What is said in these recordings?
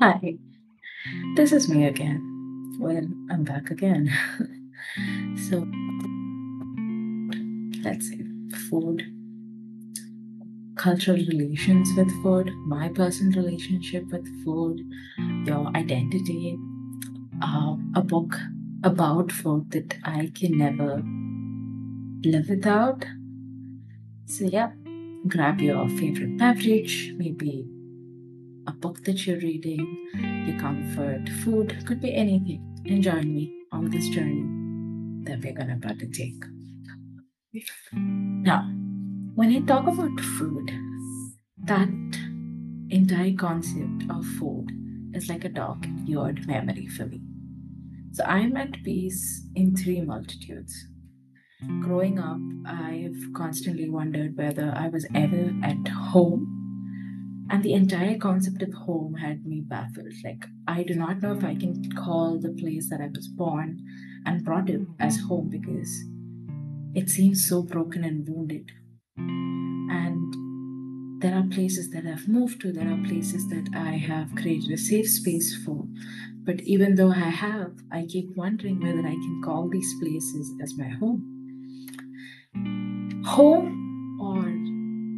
Hi, this is me again. When I'm back again. so, let's say food, cultural relations with food, my personal relationship with food, your identity, uh, a book about food that I can never live without. So, yeah, grab your favorite beverage, maybe a book that you're reading, your comfort, food, could be anything. And join me on this journey that we're about to take. Now, when I talk about food, that entire concept of food is like a dark eared memory for me. So I'm at peace in three multitudes. Growing up, I've constantly wondered whether I was ever at home and the entire concept of home had me baffled. Like, I do not know if I can call the place that I was born and brought up as home because it seems so broken and wounded. And there are places that I've moved to, there are places that I have created a safe space for. But even though I have, I keep wondering whether I can call these places as my home. Home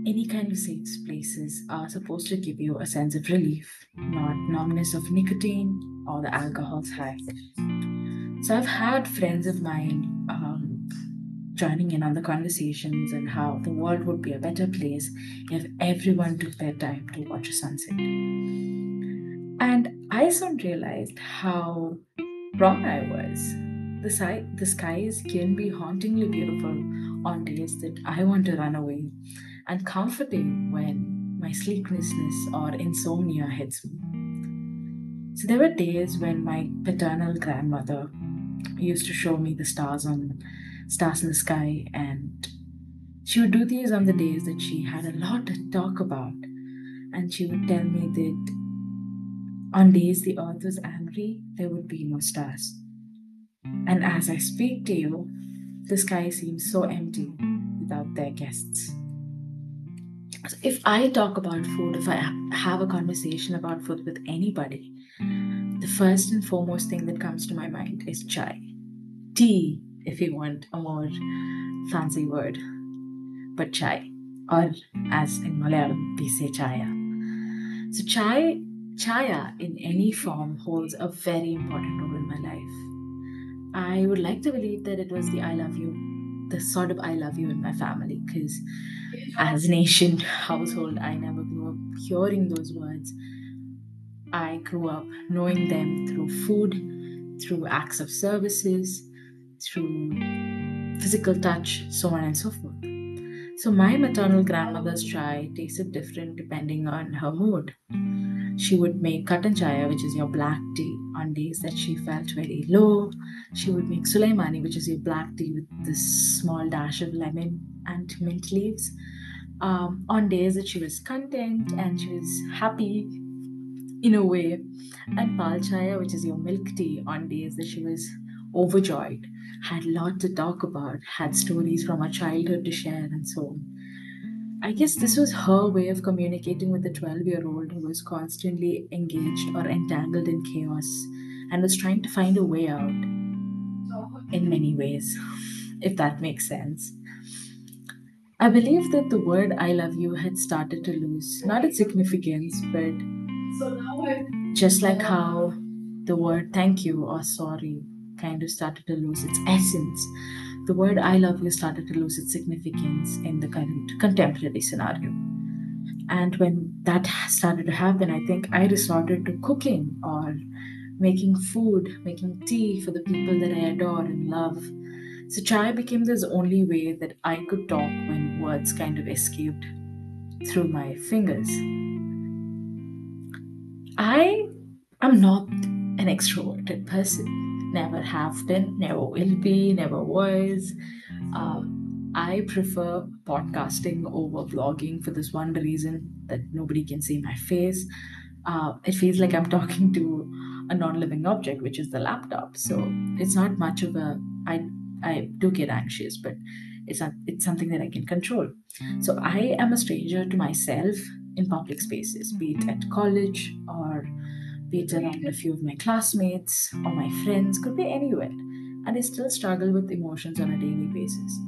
any kind of safe places are supposed to give you a sense of relief, not numbness of nicotine or the alcohol's high. So I've had friends of mine um, joining in on the conversations and how the world would be a better place if everyone took their time to watch a sunset. And I soon realized how wrong I was. The, sky, the skies can be hauntingly beautiful on days that I want to run away and comforting when my sleeplessness or insomnia hits me. So there were days when my paternal grandmother used to show me the stars on stars in the sky and she would do these on the days that she had a lot to talk about. And she would tell me that on days the earth was angry there would be no stars. And as i speak to you the sky seems so empty without their guests so if I talk about food, if I have a conversation about food with anybody, the first and foremost thing that comes to my mind is chai. Tea, if you want a more fancy word, but chai, or as in Malayalam, we say chaya. So chai, chaya in any form holds a very important role in my life. I would like to believe that it was the I love you the sort of I love you in my family because as an Asian household, I never grew up hearing those words. I grew up knowing them through food, through acts of services, through physical touch, so on and so forth. So my maternal grandmother's chai tasted different depending on her mood. She would make katan chaya, which is your black tea, on days that she felt very low. She would make sulaimani, which is your black tea with this small dash of lemon and mint leaves. Um, on days that she was content and she was happy in a way, and pal chaya, which is your milk tea, on days that she was overjoyed, had a lot to talk about, had stories from her childhood to share, and so on. I guess this was her way of communicating with the 12 year old who was constantly engaged or entangled in chaos and was trying to find a way out in many ways, if that makes sense. I believe that the word I love you had started to lose not its significance, but just like how the word thank you or sorry kind of started to lose its essence the word I love you started to lose its significance in the current contemporary scenario. And when that started to happen, I think I resorted to cooking or making food, making tea for the people that I adore and love. So chai became this only way that I could talk when words kind of escaped through my fingers. I am not an extroverted person never have been, never will be, never was. Um, I prefer podcasting over vlogging for this one reason that nobody can see my face. Uh, it feels like I'm talking to a non-living object, which is the laptop. So it's not much of a. I I do get anxious, but it's. It's something that I can control. So I am a stranger to myself in public spaces, be it at college or be it around a few of my classmates or my friends, could be anywhere. And I still struggle with emotions on a daily basis.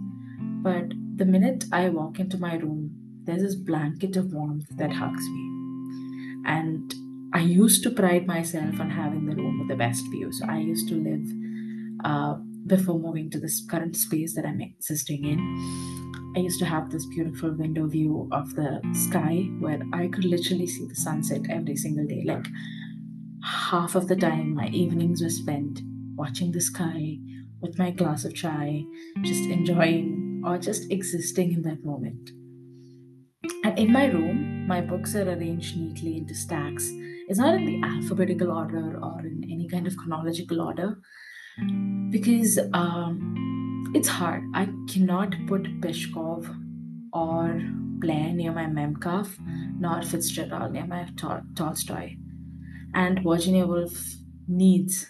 But the minute I walk into my room, there's this blanket of warmth that hugs me. And I used to pride myself on having the room with the best view. So I used to live uh, before moving to this current space that I'm existing in. I used to have this beautiful window view of the sky where I could literally see the sunset every single day. Like half of the time, my evenings were spent watching the sky with my glass of chai, just enjoying or just existing in that moment. And in my room, my books are arranged neatly into stacks. It's not in the alphabetical order or in any kind of chronological order because um, it's hard. I cannot put Peshkov or Blair near my Memkov, nor Fitzgerald near my Tol- Tolstoy. And Virginia Woolf needs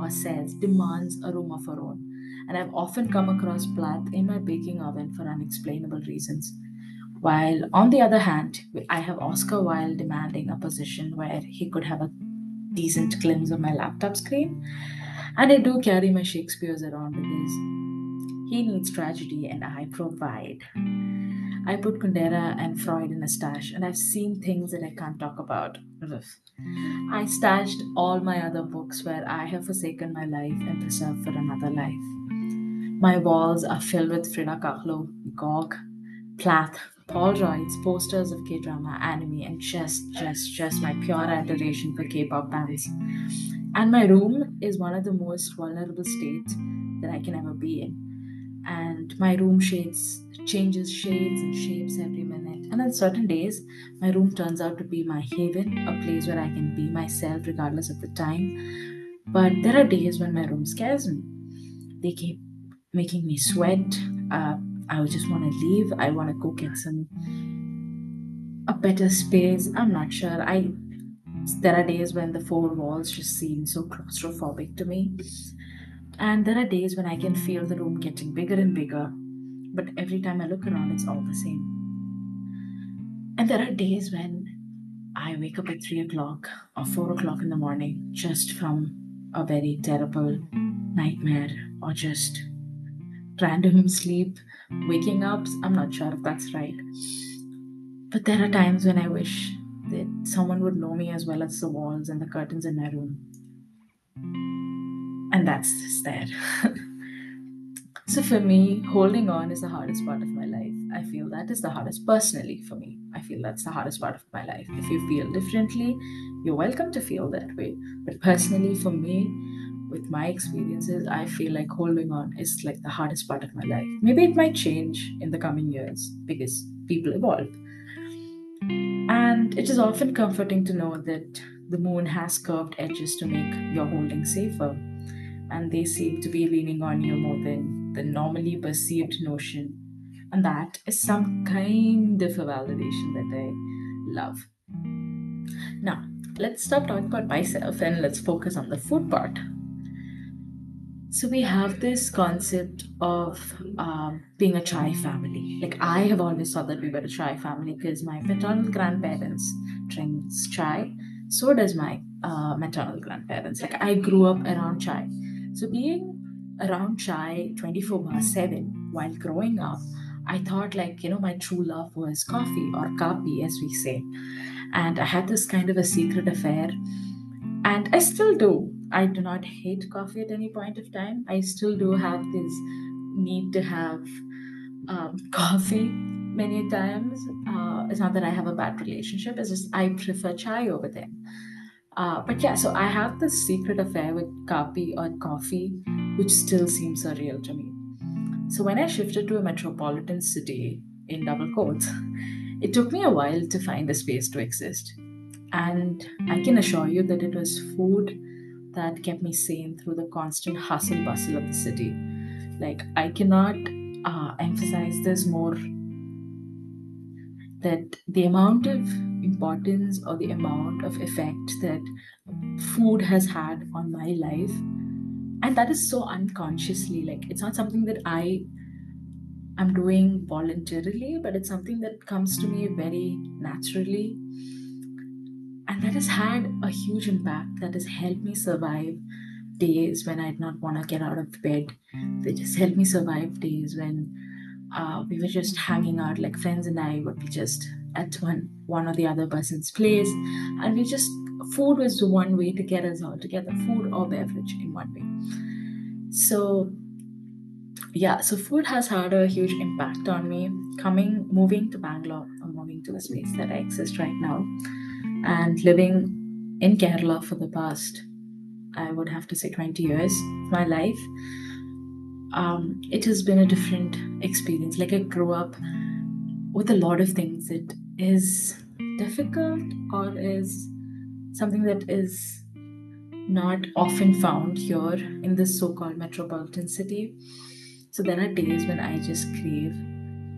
or says demands a room of her own. And I've often come across Plath in my baking oven for unexplainable reasons. While on the other hand, I have Oscar Wilde demanding a position where he could have a decent glimpse of my laptop screen. And I do carry my Shakespeare's around because he needs tragedy and I provide. I put Kundera and Freud in a stash, and I've seen things that I can't talk about. I stashed all my other books where I have forsaken my life and preserved for another life. My walls are filled with Frida Kahlo, Gog, Plath, Paul Reubens, posters of K-drama, anime, and just, just, just my pure adoration for K-pop bands. And my room is one of the most vulnerable states that I can ever be in and my room shades changes shades and shapes every minute. And on certain days my room turns out to be my haven a place where i can be myself regardless of the time. But there are days when my room scares me. They keep making me sweat. Uh, i just want to leave. I want to go get some a better space. I'm not sure. I there are days when the four walls just seem so claustrophobic to me. And there are days when I can feel the room getting bigger and bigger, but every time I look around, it's all the same. And there are days when I wake up at 3 o'clock or 4 o'clock in the morning just from a very terrible nightmare or just random sleep, waking up. I'm not sure if that's right. But there are times when I wish that someone would know me as well as the walls and the curtains in my room and that's just there. so for me, holding on is the hardest part of my life. I feel that is the hardest personally for me. I feel that's the hardest part of my life. If you feel differently, you're welcome to feel that way. But personally, for me, with my experiences, I feel like holding on is like the hardest part of my life. Maybe it might change in the coming years because people evolve. And it is often comforting to know that the moon has curved edges to make your holding safer and they seem to be leaning on you more than the normally perceived notion. And that is some kind of a validation that I love. Now, let's stop talking about myself and let's focus on the food part. So, we have this concept of um, being a chai family. Like, I have always thought that we were a chai family because my paternal grandparents drinks chai. So does my uh, maternal grandparents. Like, I grew up around chai. So, being around chai 24 by 7 while growing up, I thought, like, you know, my true love was coffee or kapi, as we say. And I had this kind of a secret affair. And I still do. I do not hate coffee at any point of time. I still do have this need to have um, coffee many times. Uh, it's not that I have a bad relationship, it's just I prefer chai over them. Uh, but yeah, so I have this secret affair with kapi or coffee, which still seems surreal to me. So when I shifted to a metropolitan city in double quotes, it took me a while to find a space to exist. And I can assure you that it was food that kept me sane through the constant hustle bustle of the city. Like, I cannot uh, emphasize this more that the amount of importance or the amount of effect that food has had on my life and that is so unconsciously like it's not something that i I'm doing voluntarily, but it's something that comes to me very naturally. And that has had a huge impact that has helped me survive days when I did not want to get out of bed. They just helped me survive days when uh, we were just hanging out, like friends and I would be just at one one or the other person's place, and we just food was the one way to get us all together, food or beverage in one way. So yeah, so food has had a huge impact on me. Coming, moving to Bangalore, or moving to a space that I exist right now, and living in Kerala for the past, I would have to say, 20 years of my life. Um, it has been a different experience. Like I grew up with a lot of things that is difficult or is something that is not often found here in this so-called metropolitan city so there are days when I just crave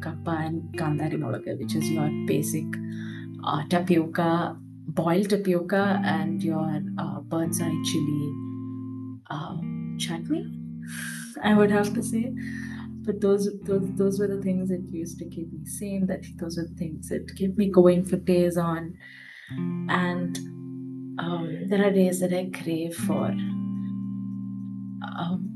kappa and kandari molaga, which is your basic uh, tapioca, boiled tapioca, and your uh, bird's eye chili uh, chutney. I would have to say, but those those those were the things that used to keep me sane. That those are the things that kept me going for days on. And um, there are days that I crave for um,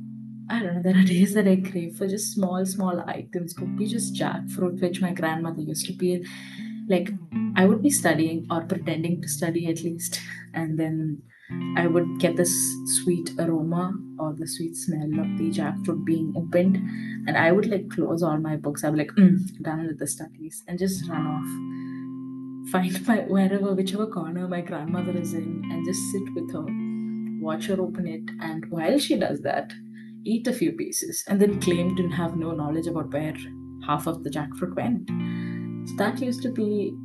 I don't know, there are days that I crave for just small, small items. Could be just jackfruit, which my grandmother used to peel. like, I would be studying or pretending to study at least, and then I would get this sweet aroma or the sweet smell of the jackfruit being opened, and I would like close all my books. Be like, mm, done with the studies, and just run off. Find my wherever, whichever corner my grandmother is in, and just sit with her, watch her open it, and while she does that, eat a few pieces, and then claim to have no knowledge about where half of the jackfruit went. So that used to be,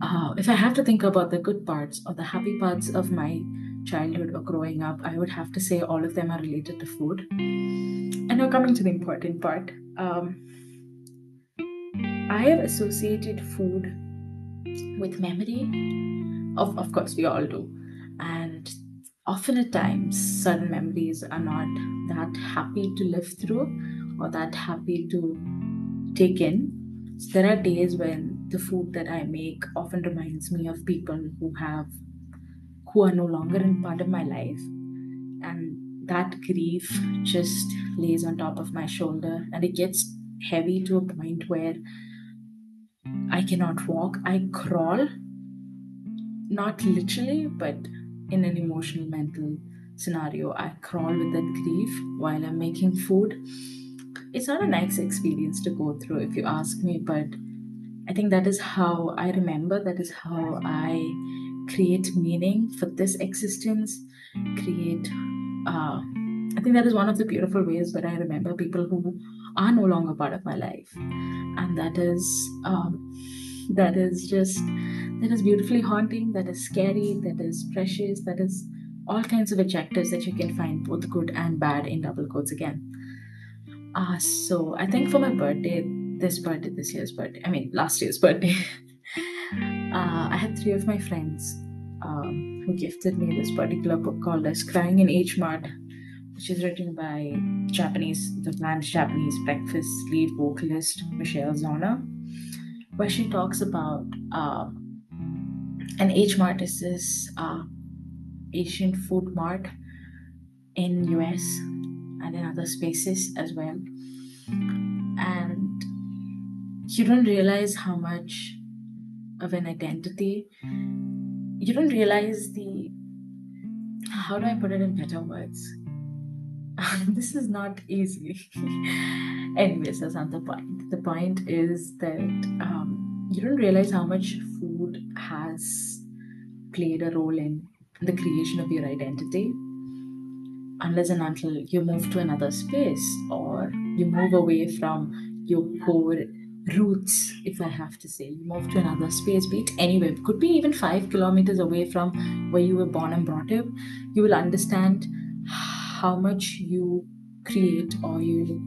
uh, if I have to think about the good parts or the happy parts of my childhood or growing up, I would have to say all of them are related to food. And now coming to the important part, um, I have associated food with memory. Of, of course, we all do. And often at times, certain memories are not that happy to live through or that happy to take in. So there are days when the food that I make often reminds me of people who have who are no longer in part of my life. And that grief just lays on top of my shoulder and it gets heavy to a point where I cannot walk. I crawl, not literally, but in an emotional mental scenario. I crawl with that grief while I'm making food. It's not a nice experience to go through, if you ask me, but I think that is how I remember, that is how I create meaning for this existence, create. Uh, I think that is one of the beautiful ways where I remember people who are no longer part of my life, and that is um, that is just that is beautifully haunting, that is scary, that is precious, that is all kinds of adjectives that you can find both good and bad in double quotes again. Uh, so I think for my birthday, this birthday, this year's birthday, I mean last year's birthday, uh, I had three of my friends um, who gifted me this particular book called as Crying in H Mart, which is written by Japanese, the band's Japanese breakfast lead vocalist Michelle Zauner, where she talks about uh, an H Mart is this uh, Asian food mart in US and in other spaces as well. And you don't realize how much of an identity. You don't realize the how do I put it in better words? this is not easy. Anyways, that's not the point. The point is that um, you don't realize how much food has played a role in the creation of your identity unless and until you move to another space or you move away from your core roots, if I have to say. You move to another space, be it anywhere, it could be even five kilometers away from where you were born and brought up. You will understand how much you create or you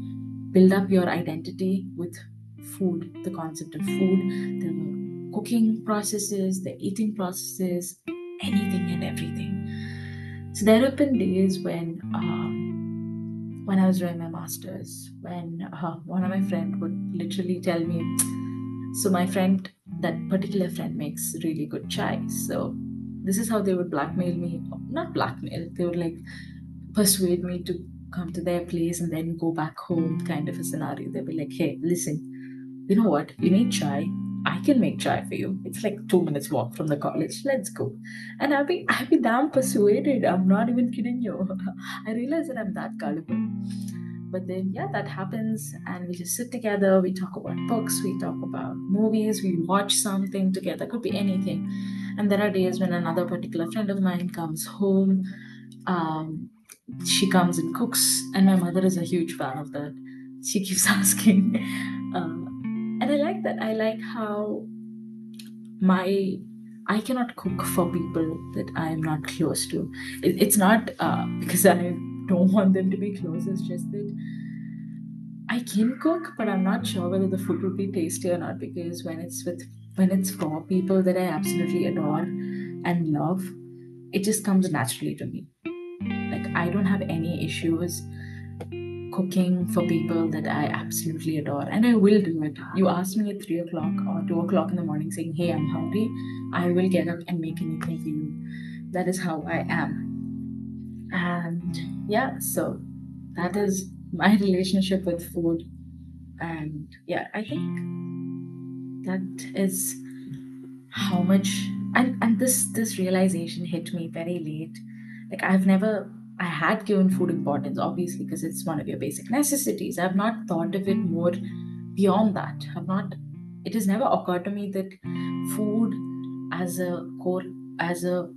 build up your identity with food, the concept of food, the cooking processes, the eating processes, anything and everything. So there have been days when um, when I was doing my masters, when uh, one of my friend would literally tell me, so my friend, that particular friend makes really good chai. So this is how they would blackmail me. Not blackmail, they would like persuade me to come to their place and then go back home kind of a scenario. They'll be like, hey, listen, you know what? You need chai. I can make chai for you. It's like two minutes walk from the college. Let's go. And I'll be I'll be damn persuaded. I'm not even kidding you. I realize that I'm that gullible. But then yeah, that happens and we just sit together, we talk about books, we talk about movies, we watch something together, could be anything. And there are days when another particular friend of mine comes home. Um, she comes and cooks, and my mother is a huge fan of that. She keeps asking. Um, and I like that. I like how my I cannot cook for people that I am not close to. It, it's not uh, because I don't want them to be close. It's just that I can cook, but I'm not sure whether the food would be tasty or not. Because when it's with when it's for people that I absolutely adore and love, it just comes naturally to me. Like I don't have any issues cooking for people that I absolutely adore, and I will do it. You ask me at three o'clock or two o'clock in the morning saying, Hey, I'm hungry, I will get up and make anything for you. That is how I am. And yeah, so that is my relationship with food. And yeah, I think that is how much and, and this this realization hit me very late. Like I've never I had given food importance, obviously, because it's one of your basic necessities. I've not thought of it more beyond that. I've not, it has never occurred to me that food as a core, as a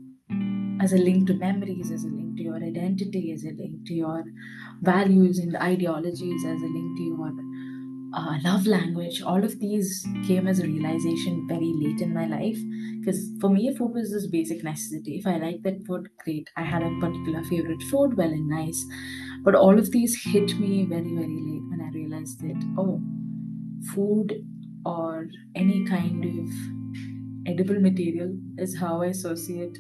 as a link to memories, as a link to your identity, as a link to your values and ideologies, as a link to your uh, love language, all of these came as a realization very late in my life. Because for me, food was this basic necessity. If I like that food, great. I had a particular favorite food, well and nice. But all of these hit me very, very late when I realized that, oh, food or any kind of edible material is how I associate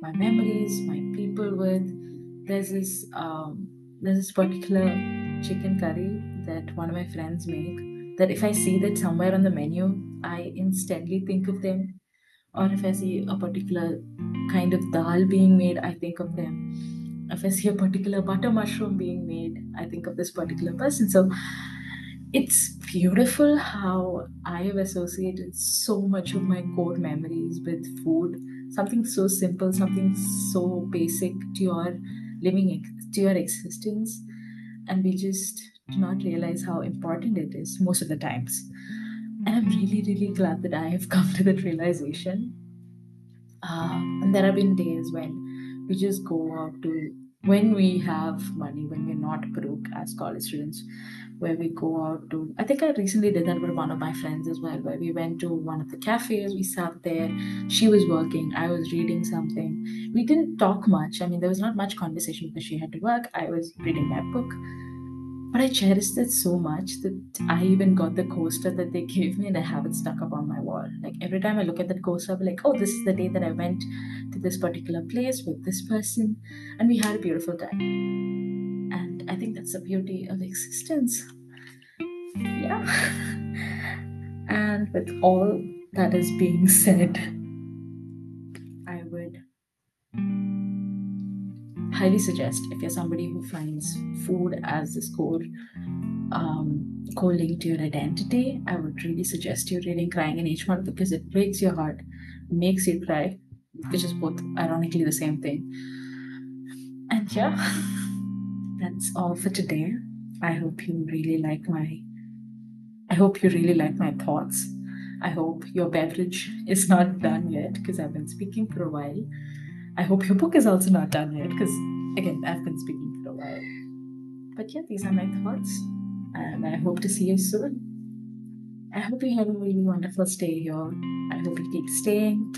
my memories, my people with. There's this um, there's this particular chicken curry that one of my friends make that if I see that somewhere on the menu, I instantly think of them. Or if I see a particular kind of dal being made, I think of them. If I see a particular butter mushroom being made, I think of this particular person. So it's beautiful how I have associated so much of my core memories with food. Something so simple, something so basic to your living, to your existence. And we just do not realize how important it is most of the times. And I'm really, really glad that I have come to that realization. Uh, and there have been days when we just go out to, when we have money, when we're not broke as college students, where we go out to, I think I recently did that with one of my friends as well, where we went to one of the cafes, we sat there, she was working, I was reading something. We didn't talk much. I mean, there was not much conversation because she had to work. I was reading my book but I cherished it so much that I even got the coaster that they gave me and I have it stuck up on my wall. Like every time I look at that coaster, I'll be like, oh, this is the day that I went to this particular place with this person and we had a beautiful time. And I think that's the beauty of existence. Yeah. and with all that is being said, highly suggest if you're somebody who finds food as this core um, core link to your identity, I would really suggest you reading Crying in H Mart because it breaks your heart, makes you cry, which is both ironically the same thing. And yeah, that's all for today. I hope you really like my I hope you really like my thoughts. I hope your beverage is not done yet because I've been speaking for a while. I hope your book is also not done yet because, again, I've been speaking for a while. But yeah, these are my thoughts, and I hope to see you soon. I hope you have a really wonderful stay here. I hope you keep staying.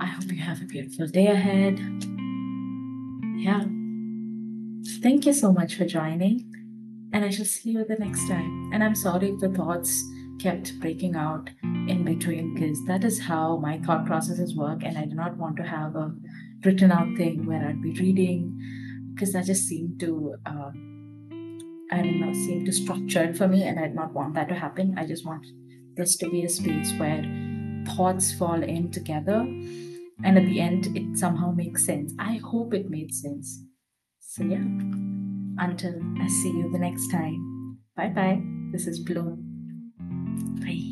I hope you have a beautiful day ahead. Yeah. Thank you so much for joining, and I shall see you the next time. And I'm sorry if the thoughts kept breaking out in between because that is how my thought processes work, and I do not want to have a written out thing where I'd be reading because that just seemed to uh, I don't know, seem too structured for me, and I did not want that to happen. I just want this to be a space where thoughts fall in together, and at the end, it somehow makes sense. I hope it made sense. So, yeah, until I see you the next time, bye bye. This is Bloom. Bye.